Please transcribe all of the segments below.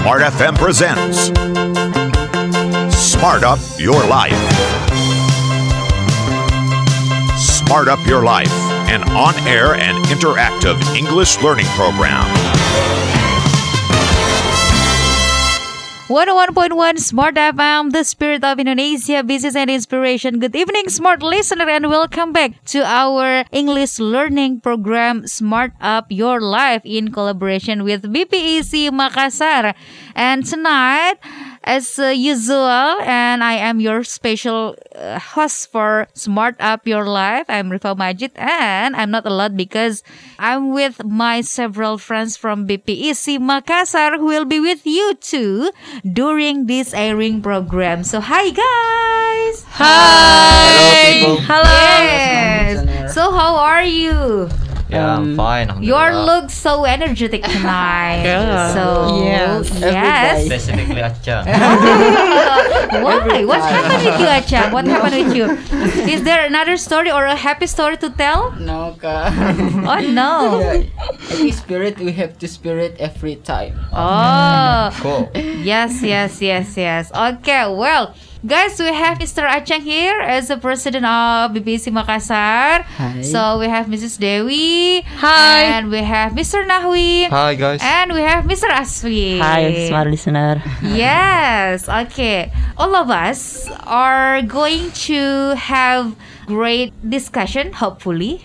Smart FM presents Smart Up Your Life. Smart Up Your Life, an on air and interactive English learning program. 101.1 Smart FM, the spirit of Indonesia, business and inspiration. Good evening, smart listener, and welcome back to our English learning program, Smart Up Your Life, in collaboration with BPEC Makassar. And tonight, as uh, usual, and I am your special uh, host for Smart Up Your Life. I'm Rifa Majid, and I'm not alone because I'm with my several friends from BPEC Makassar who will be with you too during this airing program. So, hi guys! Hi! hello, Hello! Yes. So, how are you? Yeah, I'm um, fine. Your alhamdulillah. look so energetic tonight. Yeah. So, Yes. yes. Specifically Acha. Why? What happened with you, Acha? What happened with you? Is there another story or a happy story to tell? No, ka. Oh no. Every spirit, we have to spirit every time. Oh. Cool. Yes, yes, yes, yes. Okay, well, guys, we have Mr. Achang here as the president of BBC Makassar. Hi. So we have Mrs. Dewi. Hi. And we have Mr. Nahwi. Hi guys. And we have Mr. Aswi. Hi, smart listener. Yes, okay. All of us are going to have great discussion, hopefully.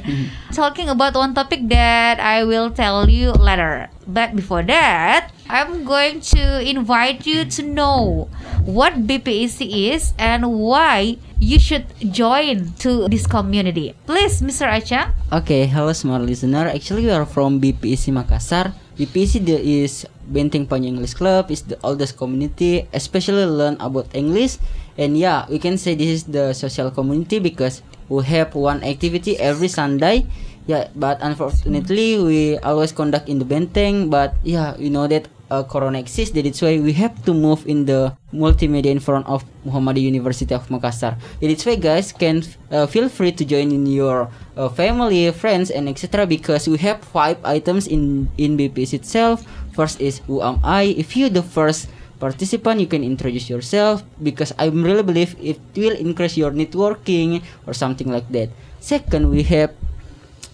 Talking about one topic that I will tell you later. But before that, I'm going to invite you to know what BPEC is and why you should join to this community. Please, Mr. Acha. Okay, hello smart listener. Actually, we are from BPEC Makassar. BPEC the- is Benteng Panjang English Club is the oldest community, especially learn about English. And yeah, we can say this is the social community because we have one activity every Sunday. Yeah, but unfortunately we always conduct in the Benteng. But yeah, we know that uh, Corona exists. That's why we have to move in the multimedia in front of Muhammadiyah University of Makassar. That's why guys can uh, feel free to join in your uh, family, friends, and etc. Because we have five items in in BPS itself. First is who am I? If you the first participant, you can introduce yourself because I really believe it will increase your networking or something like that. Second, we have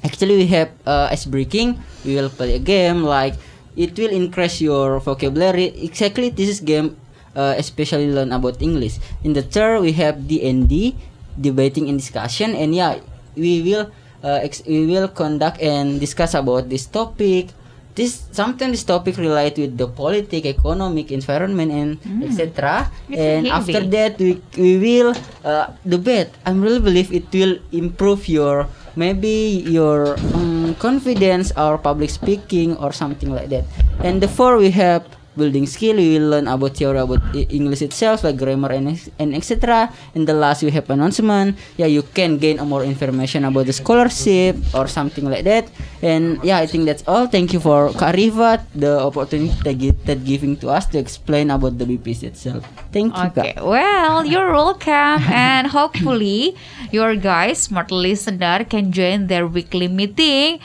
actually we have uh, ice breaking we will play a game like it will increase your vocabulary. Exactly this is game uh, especially learn about english. In the third we have dnd debating and discussion. And yeah we will uh, ex- we will conduct and discuss about this topic. This sometimes this topic relate with the politic economic environment and etc It's and heavy. after that we, we will uh, debate. I really believe it will improve your maybe your um, confidence or public speaking or something like that. And therefore we have building skill we will learn about theory about english itself like grammar and, and etc and the last we have announcement. Yeah you can gain a more information about the scholarship or something like that. And yeah i think that's all. Thank you for Karivat the opportunity that, that giving to us to explain about the BPEC itself. Thank you Okay, Kak. well, you're welcome, and hopefully, your guys, smart listener, can join their weekly meeting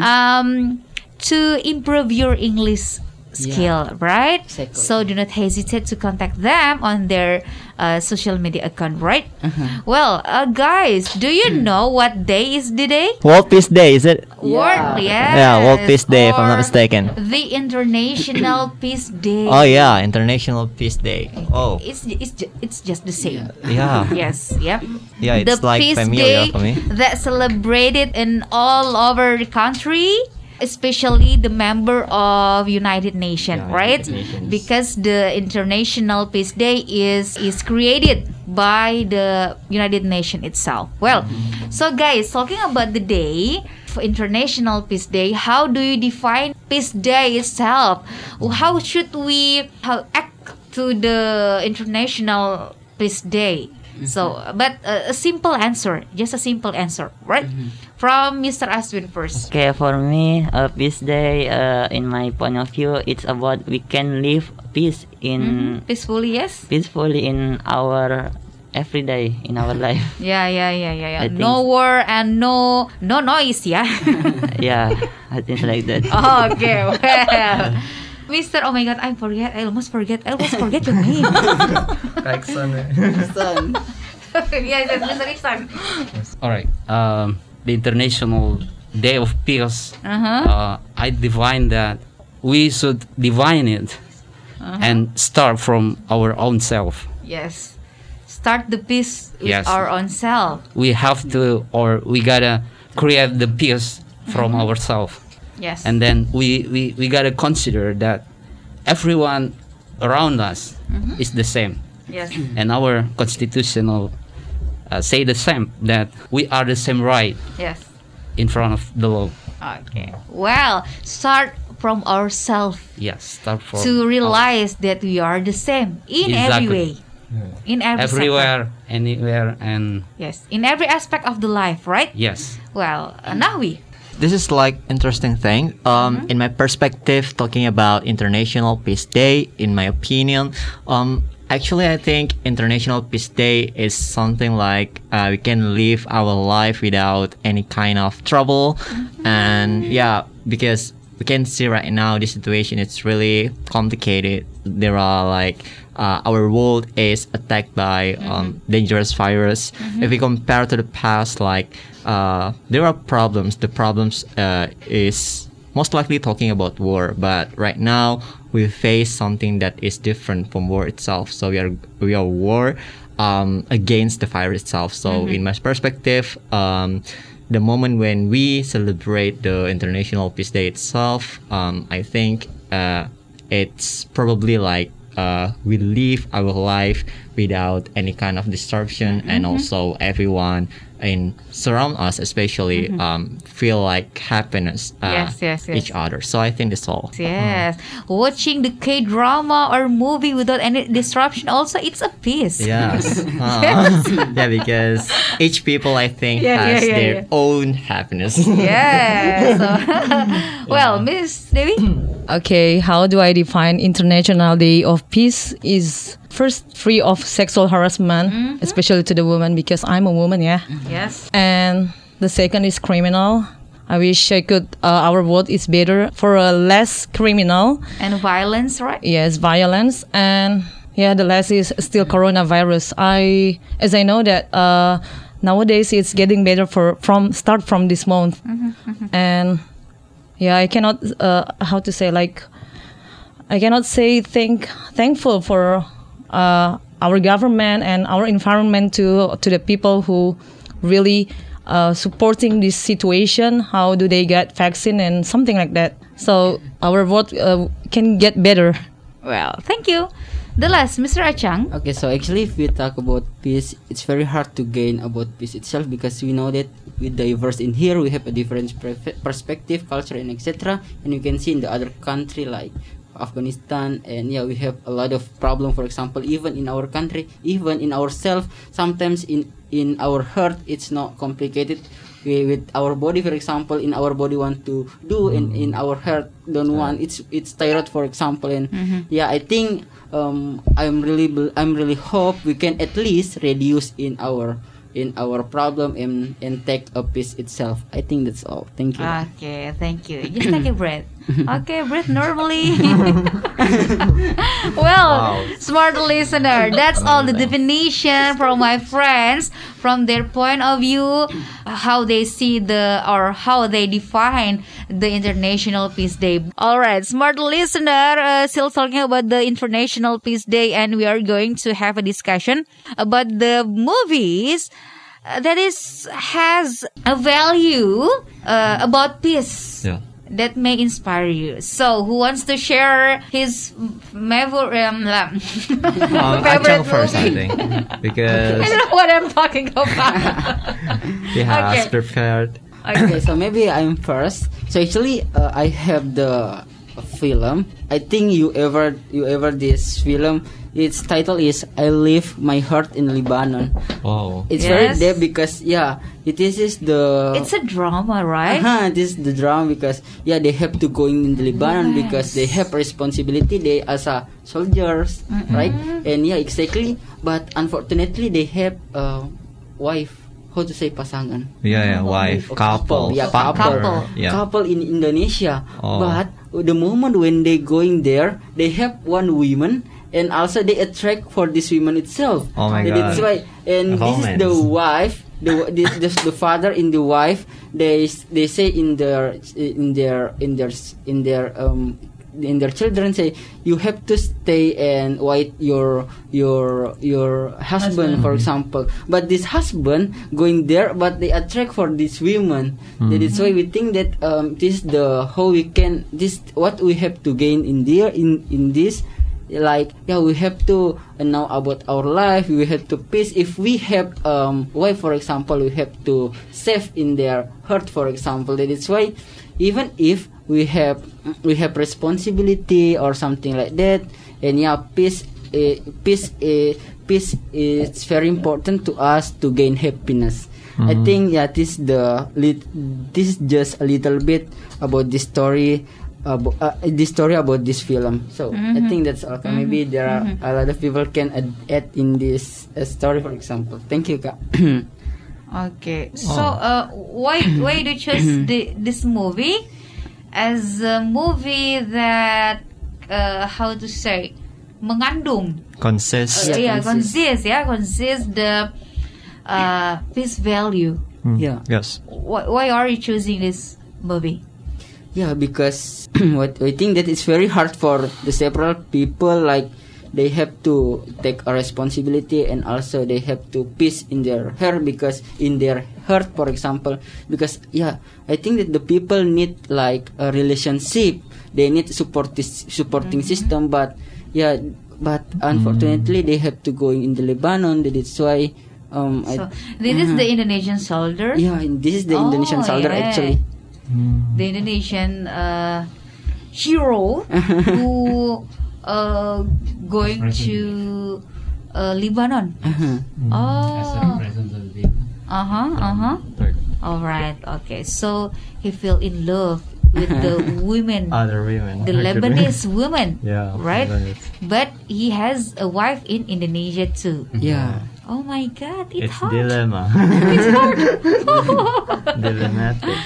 um, to improve your English skill, right? Exactly. So do not hesitate to contact them on their uh, social media account, right? Well, uh, guys, do you know what day is the day? World Peace Day, is it? World, yes. Yeah, World Peace Day, if I'm not mistaken. The International Peace Day. Oh yeah, International Peace Day. Oh, It's, it's, it's just the same. yeah. Yes, yep. Yeah, it's the like Peace Day familiar for me. that celebrated in all over the country, especially the member of United Nations, Yeah, right? United Nations. Because the International Peace Day is is created by the United Nations itself. Well, Mm-hmm. so guys, talking about the day for International Peace Day, how do you define Peace Day itself? How should we how act to the International Peace Day? So, but uh, a simple answer, just a simple answer, right? From Mr. Aswin first. Okay, for me, uh, peace day, uh, in my point of view, it's about we can live peace in Peacefully, yes. peacefully in our everyday in our life. Yeah, yeah, yeah, yeah, yeah. I No war and no no noise, yeah. yeah, I think like that. okay, well. Mr. Oh my God, I forget. I almost forget. I almost forget your name. Iksan. Son. yes, yes, Mr. Iksan. All right. Um, the International Day of Peace. Uh-huh. Uh, I define that we should divine it Uh-huh. and start from our own self. Yes. Start the peace with Yes. our own self. We have to, or we gotta create the peace from Mm-hmm. ourselves, Yes. and then we, we we gotta consider that everyone around us Mm-hmm. is the same, yes. and our constitutional uh, say the same that we are the same right Yes. in front of the law. Okay. Well, start from ourselves Yes, start from to realize that we are the same in every Exactly. way. In every sector. everywhere, anywhere, and Yes. In every aspect of the life, right? yes, Well, uh, now we. This is like interesting thing. Um, in my perspective, talking about International Peace Day, in my opinion, um, actually I think International Peace Day is something like uh, we can live our life without any kind of trouble, and yeah, because we can see right now the situation it's really complicated. There are like uh, our world is attacked by um, dangerous virus. If we compare to the past, like uh, there are problems. The problems uh, is most likely talking about war, but right now we face something that is different from war itself. So we are we are war um, against the virus itself. So in my perspective. Um, the moment when we celebrate the International Peace Day itself, um, I think uh, it's probably like uh, we live our life without any kind of disruption, and also everyone in surround us, especially, um, feel like happiness uh, Yes, yes, yes. each other. So I think that's all. Yes. Watching the K drama or movie without any disruption also it's a peace. Yes. Uh, yeah, because each people I think Yeah, yeah, has yeah, their yeah. own happiness. Yeah. So, well, Miss Devi. Okay, how do I define International Day of Peace? Is first free of sexual harassment, especially to the woman because I'm a woman, yeah. Yes. And the second is criminal. I wish I could. Uh, our world is better for a less criminal. And violence, right? Yes, violence and yeah, the last is still coronavirus. I as I know that uh, nowadays it's getting better for from start from this month, and yeah, I cannot uh, how to say like I cannot say thank thankful for uh, our government and our environment to to the people who really uh, supporting this situation. How do they get vaccine and something like that? So our world uh, can get better. Well, thank you. The last, Mr. Achang. Okay, so actually, if we talk about peace, it's very hard to gain about peace itself because we know that we diverse in here, we have a different pre- perspective, culture, and etc. And you can see in the other country like Afghanistan, and yeah, we have a lot of problem. For example, even in our country, even in ourselves, sometimes in in our heart, it's not complicated. We, with our body, for example, in our body want to do, and in our heart don't want. It's it's tired, for example, and yeah, I think um, I'm really I'm really hope we can at least reduce in our in our problem and and take a peace itself. I think that's all. Thank you. Okay, thank you. Just take a breath. Okay, breathe normally. well, smart listener, that's all the definition from my friends from their point of view, how they see the or how they define the International Peace Day. All right, smart listener, uh, still talking about the International Peace Day, and we are going to have a discussion about the movies uh, that is has a value uh, about peace Yeah. That may inspire you. So, who wants to share his favorite um, Um, favorite Achang first, I think, because I don't know what I'm talking about. he has Okay. prepared. okay, so maybe I'm first. So actually, uh, I have the film. I think you ever you ever this film. Its title is "I Leave My Heart in Lebanon." Wow. It's Yes. very deep because yeah, it is is the it's a drama, right? Uh-huh, this is the drama because yeah they have to go in the Lebanon because they have responsibility they as a soldiers right and yeah exactly but unfortunately they have a wife how to say pasangan Yeah, yeah, wife, couple, yeah, partner. Couple. Yeah. couple in Indonesia. Oh. But the moment when they going there, they have one woman and also they attract for this woman itself. Oh my And That's why and this is the wife. The, the, the, the father and the wife they they say in their in their in their in their um in their children say you have to stay and wait your your your husband, for example. But this husband going there but they attract for this women that is why we think that um, this is the how we can this what we have to gain in there in in this like yeah we have to know about our life we have to peace. If we have um why for example we have to save in their heart for example. That is why even if we have we have responsibility or something like that. And yeah peace uh, peace uh, peace is very important to us to gain happiness. I think yeah this the lit- this is just a little bit about this story about uh, this story about this film. So i think that's all. Maybe there are a lot of people can add, add in this uh, story for example. Thank you kak. Okay, so uh, why why do you choose the, this movie as a movie that uh, how to say mengandung Consist. uh, yeah consist. consists yeah consists the uh, peace value. yeah Yes. Why, why are you choosing this movie? Yeah, because what I think that it's very hard for the several people like they have to take a responsibility and also they have to peace in their heart because in their heart for example because yeah I think that the people need like a relationship. They need support this supporting system but yeah but unfortunately they have to go in the Lebanon. That is why um I, So this is the Indonesian soldier. yeah this is the Oh, Indonesian soldier yeah. actually. The Indonesian uh, hero who uh, going to uh, Lebanon. Oh. Uh huh. Uh huh. All right. Okay. So he fell in love with the women, Other women. the Lebanese women. Yeah. Right. Lebanese. But he has a wife in Indonesia too. yeah Oh my God! It's, It's hard. dilemma. It's hard. Dilemmatic.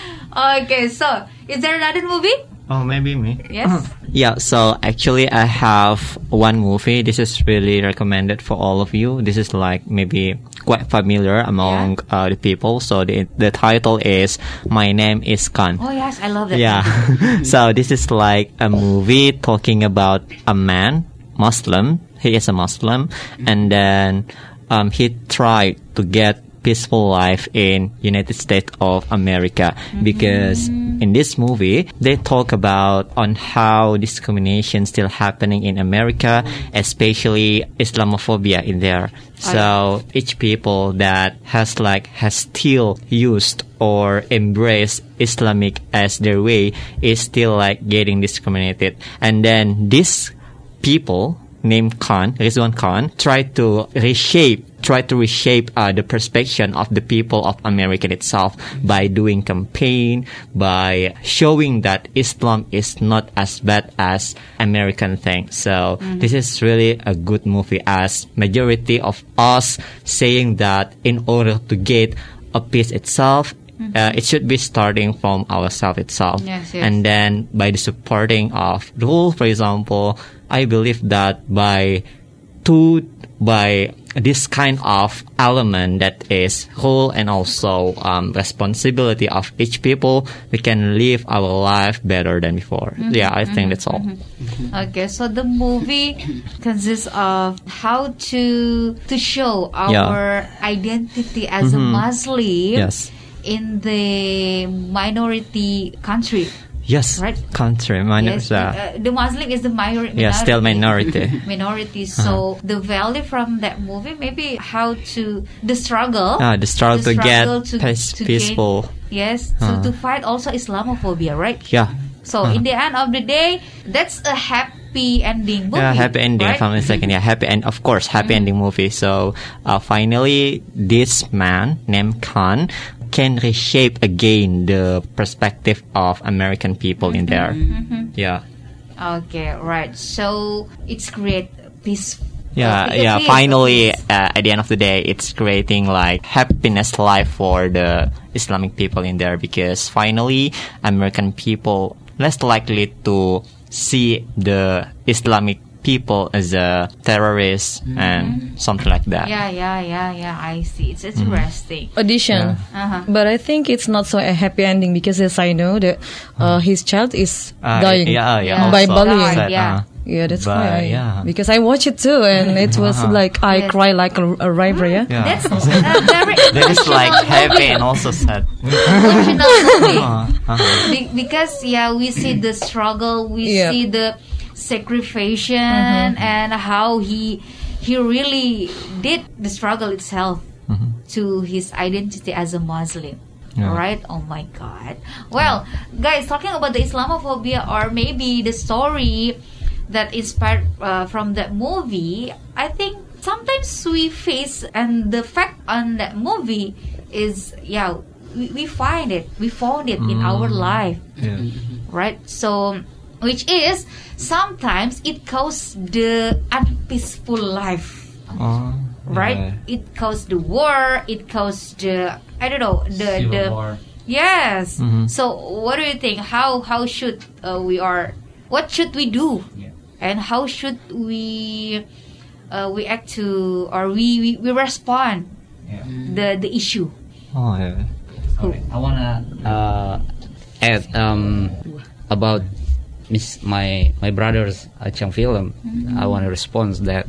okay. So is there another movie? Oh, maybe me. Yes. Yeah, so actually I have one movie. This is really recommended for all of you. This is like maybe quite familiar among uh, the people. So the the title is My Name is Khan. Oh yes, I love it. Yeah. so this is like a movie talking about a man, Muslim. He is a Muslim, and then um, he tried to get peaceful life in United States of America mm-hmm. because in this movie they talk about on how discrimination still happening in America, especially Islamophobia in there. So each people that has like has still used or embraced Islamic as their way is still like getting discriminated. And then this people named Khan, Rizwan Khan, tried to reshape, try to reshape uh, the perception of the people of America itself by doing campaign, by showing that Islam is not as bad as American thing. So this is really a good movie as majority of us saying that in order to get a peace itself, uh, it should be starting from ourselves itself. Yes, yes. And then by the supporting of rule, for example, I believe that by two by this kind of element that is rule and also um, responsibility of each people, we can live our life better than before. Mm-hmm. Yeah, I think that's all. Mm-hmm. Mm-hmm. Okay, so the movie consists of how to to show our Yeah. identity as a Muslim Yes. in the minority country. Yes. Right. Country, yes, uh, the Muslim is the minor- minority. yeah, still minority. minority. So the value from that movie, maybe how to the struggle. Ah, the struggle to get peace- gain- peaceful. yes, so to fight also Islamophobia, right? yeah. So in the end of the day, that's a happy ending movie. Yeah, happy ending right? from the second. Yeah, happy end. Of course, happy ending movie. So uh, finally, this man named Khan can reshape again the perspective of American people in there. Yeah. Okay, right. So it's create peace Yeah, yeah. Finally, uh, at the end of the day, it's creating like happiness life for the Islamic people in there because finally, American people less likely to see the Islamic people as a terrorist and something like that. Yeah, yeah, yeah, yeah. I see. It's Mm-hmm. interesting. Audition. Uh-huh. But I think it's not so a happy ending because as I know that uh, his child is Uh, dying. Yeah, yeah. Yeah. By bullying. said, Yeah. uh, Yeah, that's But, why. I, yeah. Because I watched it too, and it was like I Yes. cry like a, a river. Yeah. yeah. That's uh, very that is like emotional happy and also sad. Emotional movie. Uh, uh-huh. Be- because yeah we see the struggle we Yeah. see the sacrifice mm-hmm. and how he he really did the struggle itself mm-hmm. to his identity as a muslim. Yeah. right oh my god. Well guys talking about the islamophobia or maybe the story that inspired uh, from that movie i think sometimes we face and the fact on that movie is yeah we, we find it we found it in our mm. life. Yeah. right? So which is sometimes it causes the unpeaceful life Oh. right it causes the war it causes the i don't know the Civil the war. yes Mhm. so what do you think how how should uh, we are what should we do Yeah. and how should we uh, we act to or we we, we respond Yeah. the the issue Oh yeah. Sorry. I wanna uh, add um, about Miss my my brother's uh, Chang film. I wanna respond that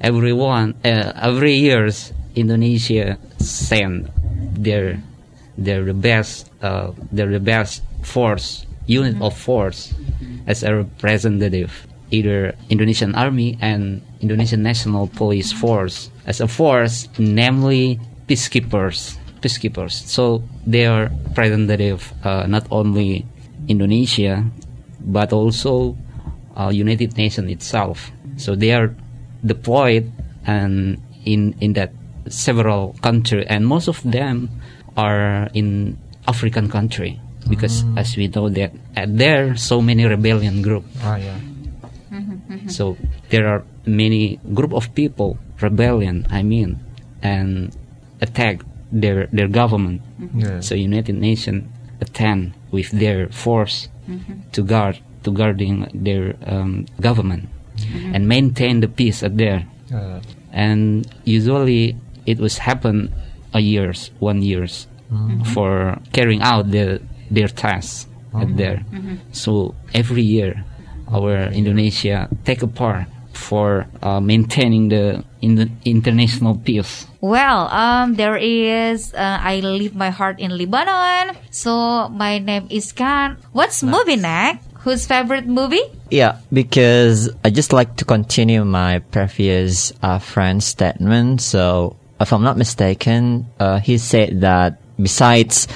everyone uh, every years Indonesia send their their the best uh, they're the best force unit of force as a representative either Indonesian Army and Indonesian National Police Force as a force namely peacekeepers peacekeepers so they are representative uh, not only Indonesia but also uh, United Nations itself. So they are deployed and in in that several country and most of them are in African country because as we know that uh, there are so many rebellion group. Oh yeah. so there are many group of people rebellion I mean and attack their their government. Yeah. so United Nations attend with their force to guard to guarding their um, government and maintain the peace at there. Uh, and usually it was happen a years one years for carrying out the their tasks at there. So every year our indonesia take a part for uh, maintaining the in the international peace Well, um, there is. Uh, I leave my heart in Lebanon. So my name is Khan. What's movie next? Whose favorite movie? Yeah, because I just like to continue my previous uh, friend's statement. So, if I'm not mistaken, uh, he said that besides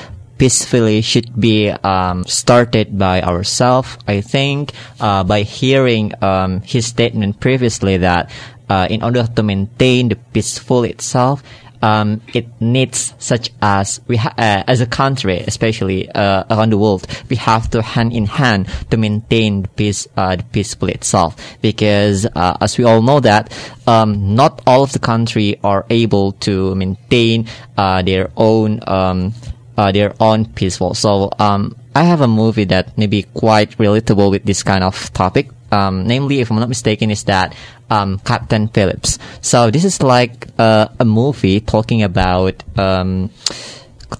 peacefully should be um, started by ourselves. I think uh, by hearing um, his statement previously that uh, in order to maintain the peaceful itself, um, it needs such as we ha- uh, as a country, especially uh, around the world, we have to hand in hand to maintain the peace, uh, the peaceful itself. Because uh, as we all know that um, not all of the country are able to maintain uh, their own um, uh, their own peaceful. So um, I have a movie that may be quite relatable with this kind of topic. Um, namely, if I'm not mistaken, is that um, Captain Phillips. So this is like uh, a movie talking about um,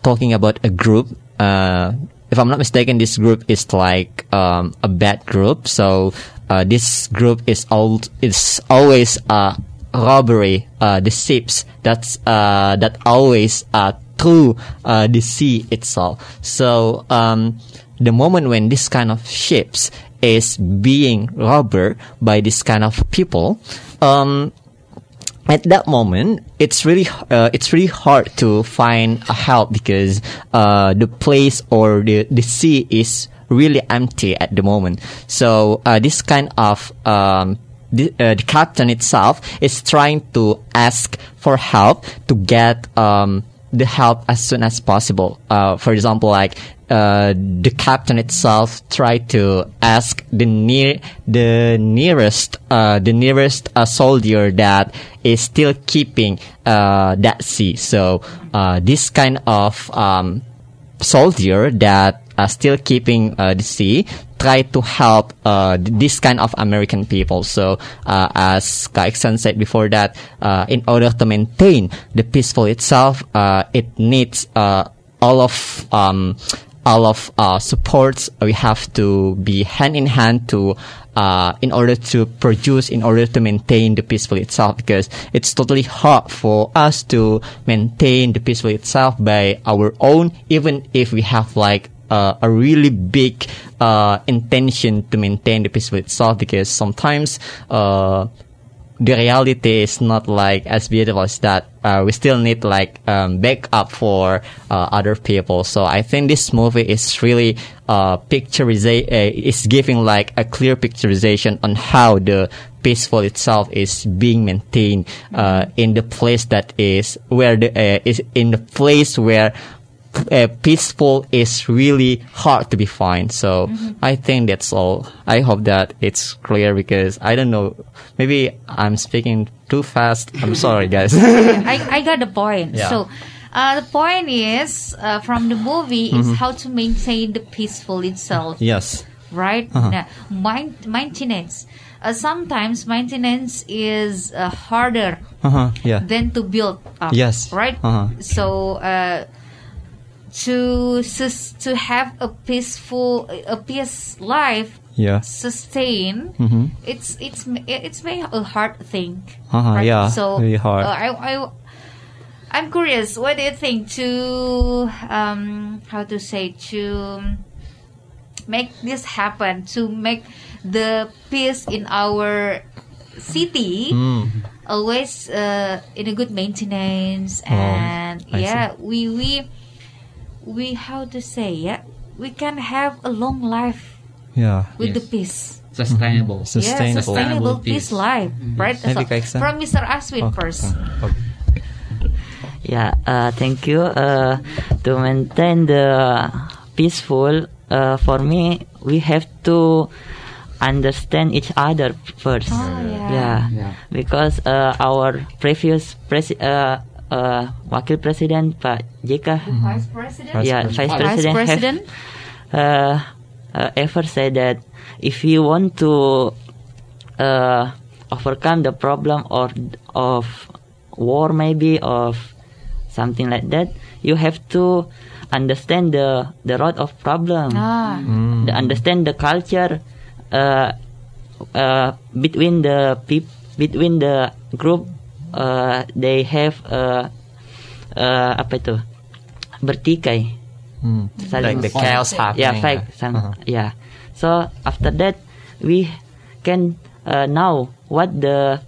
talking about a group. Uh, if I'm not mistaken, this group is like um, a bad group. So uh, this group is all is always uh, robbery. Uh, the ships that's uh, that always uh, through uh, the sea itself. So um, the moment when this kind of ships is being robbed by this kind of people, um, at that moment, it's really uh, it's really hard to find a help because uh, the place or the the sea is really empty at the moment. So uh, this kind of um, the, uh, the captain itself is trying to ask for help to get um, the help as soon as possible. Uh, for example, like uh, the captain itself tried to ask the near the nearest uh, the nearest uh, soldier that is still keeping uh, that sea. So uh, this kind of um, soldier that still keeping uh, the sea try to help uh, this kind of American people. So, uh, as Kaiksan said before that, uh, in order to maintain the peaceful itself, uh, it needs uh, all of um, all of uh, supports. We have to be hand in hand to uh, in order to produce, in order to maintain the peaceful itself, because it's totally hard for us to maintain the peaceful itself by our own, even if we have like uh, a really big uh, intention to maintain the peaceful itself, because sometimes uh, the reality is not like as beautiful as that. Uh, we still need like um, backup for uh, other people. So I think this movie is really uh, picturization. Uh, is giving like a clear picturization on how the peaceful itself is being maintained uh, in the place that is where the uh, is in the place where uh, peaceful is really hard to be found. So I think that's all. I hope that it's clear because I don't know. Maybe I'm speaking too fast. I'm sorry, guys. I, I got the point. Yeah. So, uh, the point is uh, from the movie is how to maintain the peaceful itself, yes. right? Now, main- maintenance. Uh, sometimes maintenance is uh, harder Uh huh. Yeah. than to build up. Yes. Right. Uh-huh. So uh, to to have a peaceful a peace life Yeah. sustain Mm-hmm. it's it's it's very a hard thing Uh-huh, right? yeah, so very hard. uh, I, I i'm curious what do you think to um how to say to make this happen to make the peace in our city Mm. always uh, in a good maintenance Oh, and I yeah we we we how to say yeah we can have a long life Yeah. with Yes. the peace Sustainable. yeah, Sustainable. sustainable peace peace. life, right? Maybe So, Kaiksan? from Mr. Aswin Oh, first. oh, Yeah, uh, thank you. Uh, to maintain the peaceful, uh, for me, we have to understand each other first. Oh, yeah. Yeah, Yeah. because uh, our previous presi- uh, wakil president Pak JK, Vice President. Vice yeah, President. vice Vice president, President. have uh, uh, ever said that if you want to uh, overcome the problem or of war maybe of something like that you have to understand the the root of problem Ah, the understand the culture uh, uh, between the peop between the group uh, they have uh, uh, apa itu bertikai Hmm. Saling- Like the chaos happening. yeah fact some, Uh-huh. yeah so after that we can uh, know what the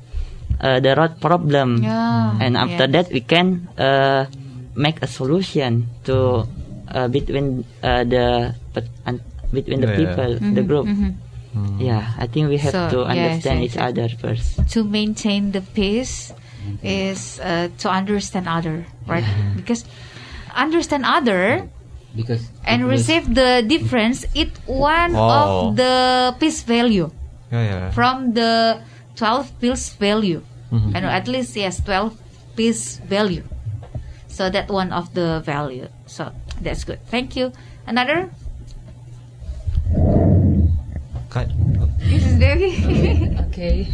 uh, the root problem Yeah, and after yes. that we can uh, make a solution to uh, between uh, the but- and between the Yeah, yeah. people the group mhm. yeah i think we have So, to understand yes, each other first to maintain the peace is uh, to understand other, right? Because understand other Because and receive the difference. It one Oh. of the peace value Yeah, yeah. from the twelve peace value, Mhm. and at least yes, twelve peace value. So that one of the value. So that's good. Thank you. Another. Cut. This is Devi. Okay.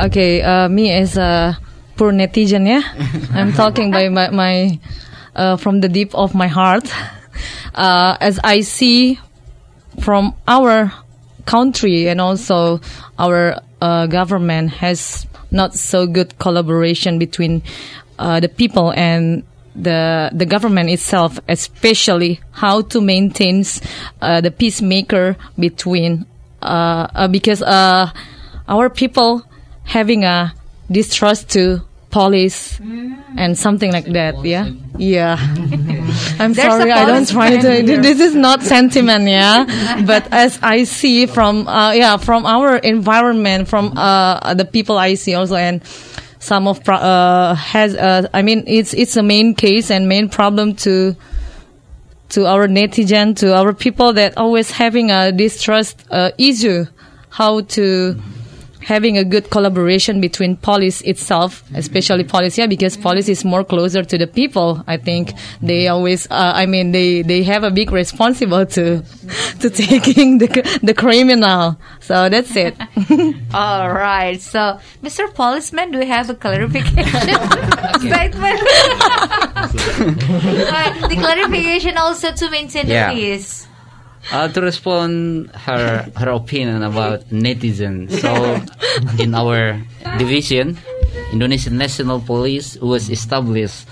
Okay, uh, me as a poor netizen, yeah, I'm talking by my, my uh, from the deep of my heart. Uh, as I see from our country and also our uh, government has not so good collaboration between uh, the people and the the government itself, especially how to maintain uh, the peacemaker between uh, uh, because uh, our people having a distrust to police and something like that. Yeah, yeah. I'm There's sorry, i don't try to. This is not sentiment, yeah. but as I see from uh, yeah from our environment, from uh, the people I see also, and some of pro- uh, has uh, I mean it's it's a main case and main problem to to our netizen to our people that always having a distrust uh, issue how to having a good collaboration between police itself especially police yeah because police is more closer to the people i think they always uh, i mean they they have a big responsible to to taking the the criminal so that's it All right. So, Mr. Policeman, do you have a clarification statement? Uh, the clarification also to maintain Yeah. the peace. Uh, to respond her her opinion about netizen. So in our division, Indonesian National Police was established,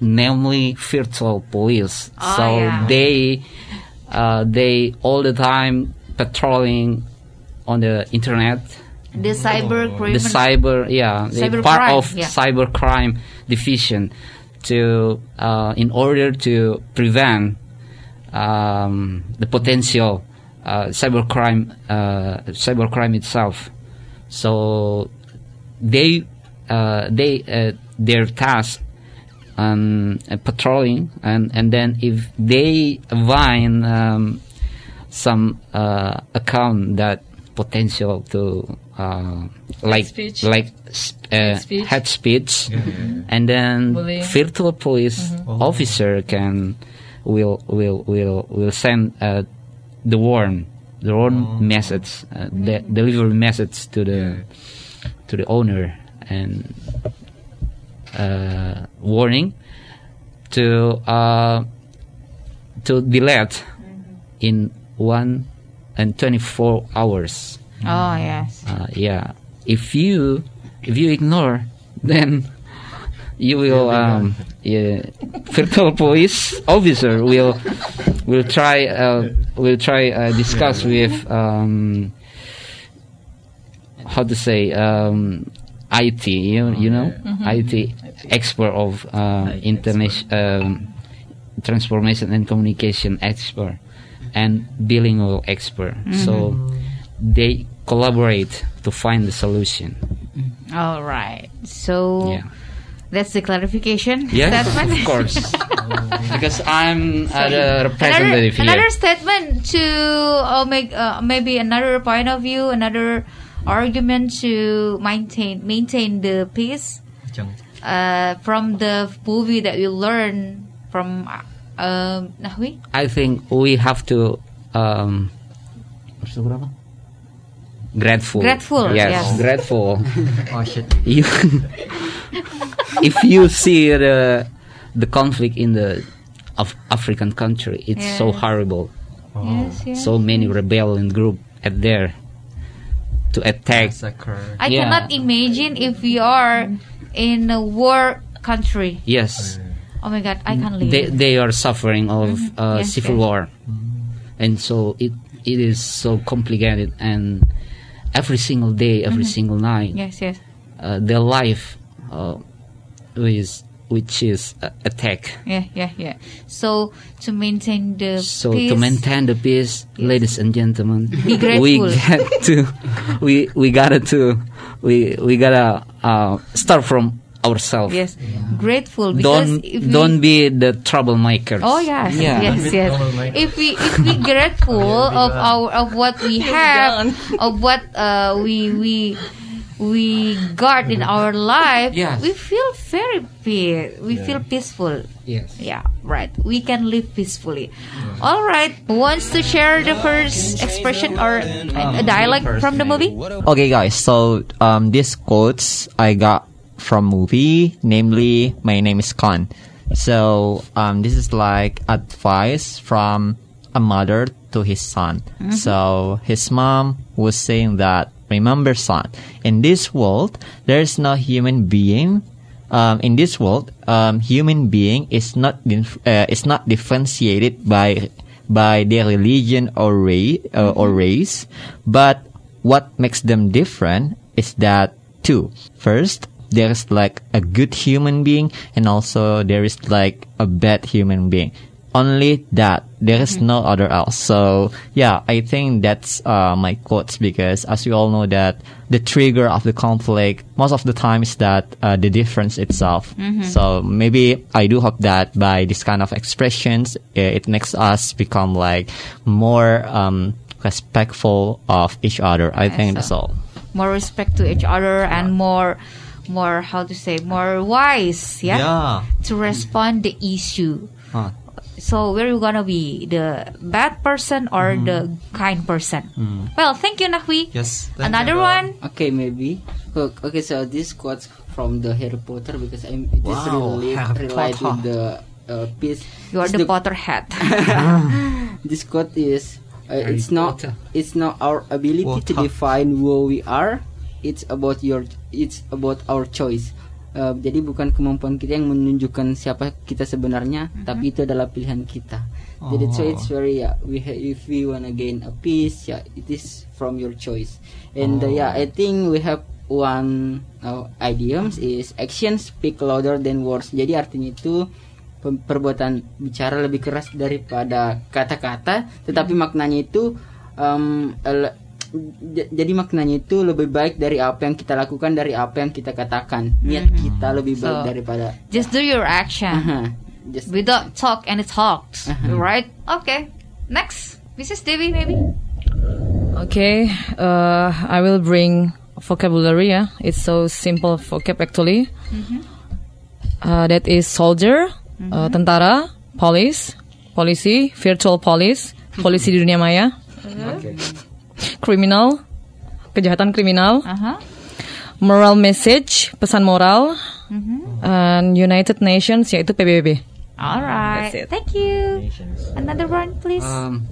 namely virtual police. Oh, so yeah. they uh, they all the time patrolling on the internet. The cyber criminal. The cyber, yeah, the Cyber part crime, of yeah. cyber crime division to uh, in order to prevent um, the potential uh, cybercrime uh, cybercrime itself. So they uh, they uh, their task um, uh, patrolling and and then if they find um, some uh, account that potential to uh, like speech. like s- uh, speech. head speech and then Bullying. virtual police officer can will will will will send uh, the warn the warn message uh, the delivery message to the to the owner and uh, warning to uh, to delete in one and 24 hours. Oh, yes. uh, yeah. If you if you ignore then you will um yeah virtual police officer will will try uh, will try uh, discuss with um how to say um IT you, you know? IT expert of uh, international um, transformation and communication expert and bilingual expert. So they collaborate to find the solution. All right. So, yeah that's the clarification Yes, statement. of course. because I'm uh, the Another, here. another statement to uh, make uh, maybe another point of view, another argument to maintain maintain the peace uh, from the movie that we learn from uh, um, Nahwi. I think we have to um, grateful. Grateful, Yes, yes. grateful. Oh shit. you, if you see the the conflict in the of African country, it's so Yes. horrible. Yes, yes. So many rebellion group at there to attack. Massacre. I yeah. cannot imagine if we are in a war country. Yes. Oh my God, I can't live. they they are suffering of uh, Yes, civil yes. war, and so it it is so complicated and every single day, every single night, yes, yes. uh, their life uh, is which is uh, attack. Yeah, yeah, yeah. So to maintain the So peace, to maintain the peace, ladies and gentlemen, Be grateful. we get to we we gotta to we we gotta uh, start from ourselves. yes, grateful because Don't if we, don't be the troublemakers. Oh yes, Yeah. yes, yes. If we if we grateful of our of what we have, of what uh, we we we got in our life, Yes. we feel very peace. We feel peaceful. Yes. Yeah, right. We can live peacefully. All right. Who wants to share the first expression or a dialect from the movie? Okay, guys. So um, these quotes I got from movie, namely, my name is Khan. So um, this is like advice from a mother to his son. So his mom was saying that, remember, son, in this world there is no human being. Um, in this world, um, human being is not uh, is not differentiated by by their religion or race uh, or race, but what makes them different is that two. First, there's like a good human being and also there is like a bad human being. Only that. There is no other else. So yeah, I think that's uh, my quotes because as we all know that the trigger of the conflict most of the time is that uh, the difference itself. So maybe I do hope that by this kind of expressions, uh, it makes us become like more um, respectful of each other. I think that's all. More respect to each other and more, more how to say, more wise, yeah, to respond the issue. Huh. So where you gonna be, the bad person or the kind person? Well, thank you, Nahwi. Yes. thank you, Another one. Okay, maybe. Look, okay, so this quotes from the Harry Potter because I'm it is Wow, relate, Harry relate with the uh, peace. You are It's the Potterhead. This quote is uh, it's not Potter. it's not our ability to define who we are. It's about your it's about our choice. Uh, jadi bukan kemampuan kita yang menunjukkan siapa kita sebenarnya, tapi itu adalah pilihan kita. Jadi so it's very yeah, we ha- if we wanna gain a peace, yeah, it is from your choice. And uh, yeah, I think we have one uh, idioms is action speak louder than words. Jadi artinya itu perbuatan bicara lebih keras daripada kata-kata, tetapi maknanya itu um, jadi maknanya itu lebih baik dari apa yang kita lakukan dari apa yang kita katakan. Niat kita lebih baik So, daripada Just do your action. Aha. Just Without talk and it talks. Uh-huh. Right? Okay. Next. Mrs. Devi, maybe? Okay, uh, I will bring vocabulary. Yeah, it's so simple vocab actually. Uh, that is soldier, uh, tentara, police, polisi, virtual police, polisi di dunia maya, criminal, kejahatan kriminal, Uh-huh. moral message, pesan moral, and United Nations yaitu PBB. All right. That's it. Thank you. Another one, please. Um,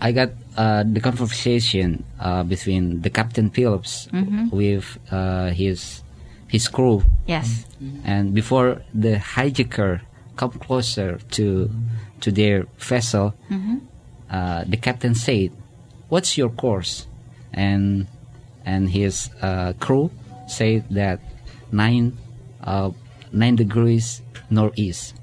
I got uh, the conversation uh, between the Captain Phillips with uh, his his crew, yes. and before the hijacker come closer to to their vessel, uh, the captain said, "What's your course?" and and his uh, crew said that nine uh, nine degrees northeast.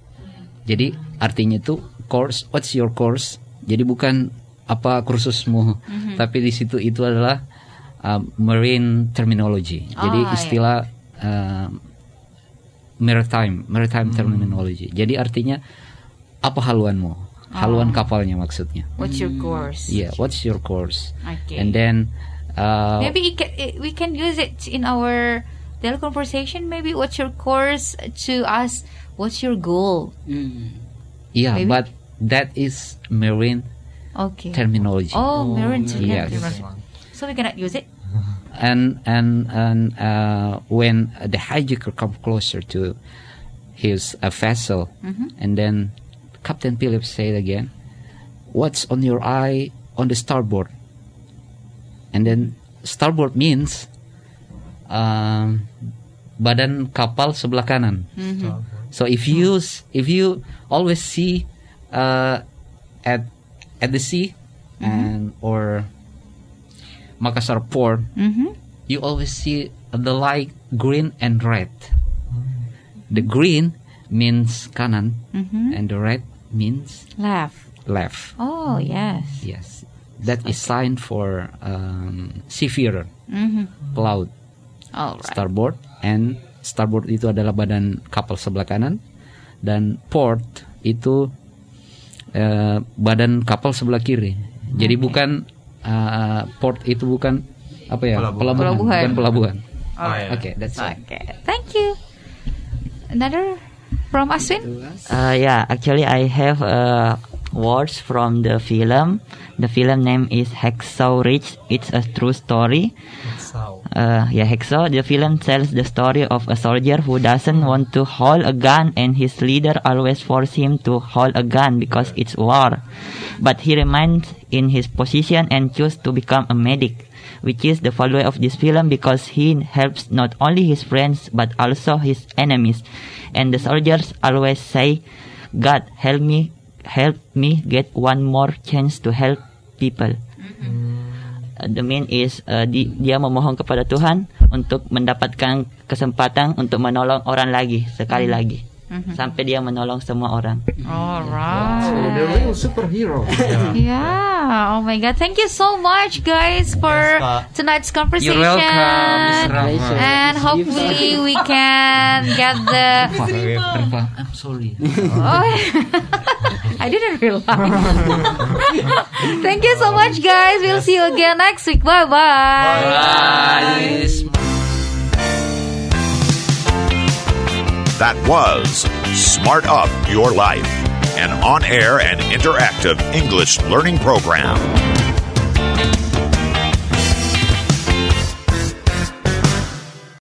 Jadi artinya itu course, what's your course? Jadi bukan apa kursusmu, tapi di situ itu adalah uh, marine terminology. Jadi Ah, istilah uh, maritime, maritime terminology. Jadi artinya apa haluanmu? Haluan kapalnya maksudnya. What's your course? Yeah, what's your course? Okay. And then uh, maybe it can, it, we can use it in our daily conversation. Maybe what's your course to ask what's your goal? mm, yeah, maybe- but that is marine Okay. terminology. Oh, marine yes. So we cannot use it. and and and uh, when the hijacker come closer to his uh, vessel, and then Captain Phillips said again, "What's on your eye on the starboard?" And then starboard means um, badan kapal sebelah kanan. So if you if you always see uh, at at the sea and or Makassar port, Mm-hmm. you always see the light green and red. The green means kanan and the red means Laugh. left. Oh yes. Yes, that is sign for um, seafarer, Mm-hmm. pelaut, All right. starboard and starboard itu adalah badan kapal sebelah kanan dan port itu eh, badan kapal sebelah kiri. Jadi bukan eh, port itu bukan apa ya Pelabuhan. Pelabuhan. bukan pelabuhan. Oh, yeah. Oke, that's it. Okay. Thank you. Another from Aswin. Uh, yeah, actually, I have uh, words from the film. The film name is Hacksaw Ridge. It's a true story. Uh, yeah, Hacksaw. The film tells the story of a soldier who doesn't want to hold a gun, and his leader always force him to hold a gun because it's war. But he remains in his position and choose to become a medic, which is the follower of this film because he helps not only his friends but also his enemies. And the soldiers always say, "God, help me, help me get one more chance to help people." Uh, the main is uh, di, dia memohon kepada Tuhan untuk mendapatkan kesempatan untuk menolong orang lagi sekali lagi. Sampai dia menolong semua orang. Alright. The real superhero. Yeah. Oh my God. Thank you so much, guys, for Kak. tonight's conversation. You're welcome. And hopefully we can get the. I'm sorry. Oh, I didn't realize. Thank you so much, guys. We'll see you again next week. Bye bye. That was Smart Up Your Life, an on air and interactive English learning program.